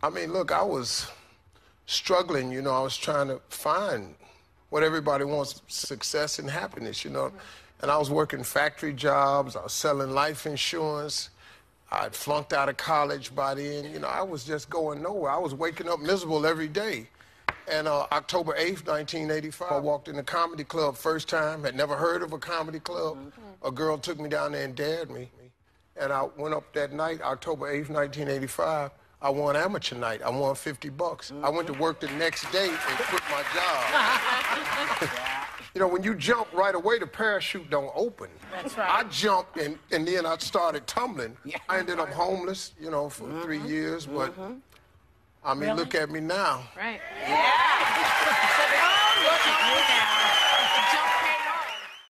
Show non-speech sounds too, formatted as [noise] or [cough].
I mean, look, I was struggling, you know, I was trying to find what everybody wants success and happiness, you know. And I was working factory jobs, I was selling life insurance. I'd flunked out of college by then. You know, I was just going nowhere. I was waking up miserable every day. And uh, October 8th, 1985, I walked in the comedy club first time, had never heard of a comedy club. A girl took me down there and dared me. And I went up that night, October 8th, 1985. I won amateur night. I won 50 bucks. I went to work the next day and quit my job. [laughs] you know, when you jump right away, the parachute don't open. That's right. I jumped and, and then I started tumbling. I ended up homeless, you know, for three mm-hmm. years. But mm-hmm. I mean, Really? look at me now. Right. Yeah. [laughs]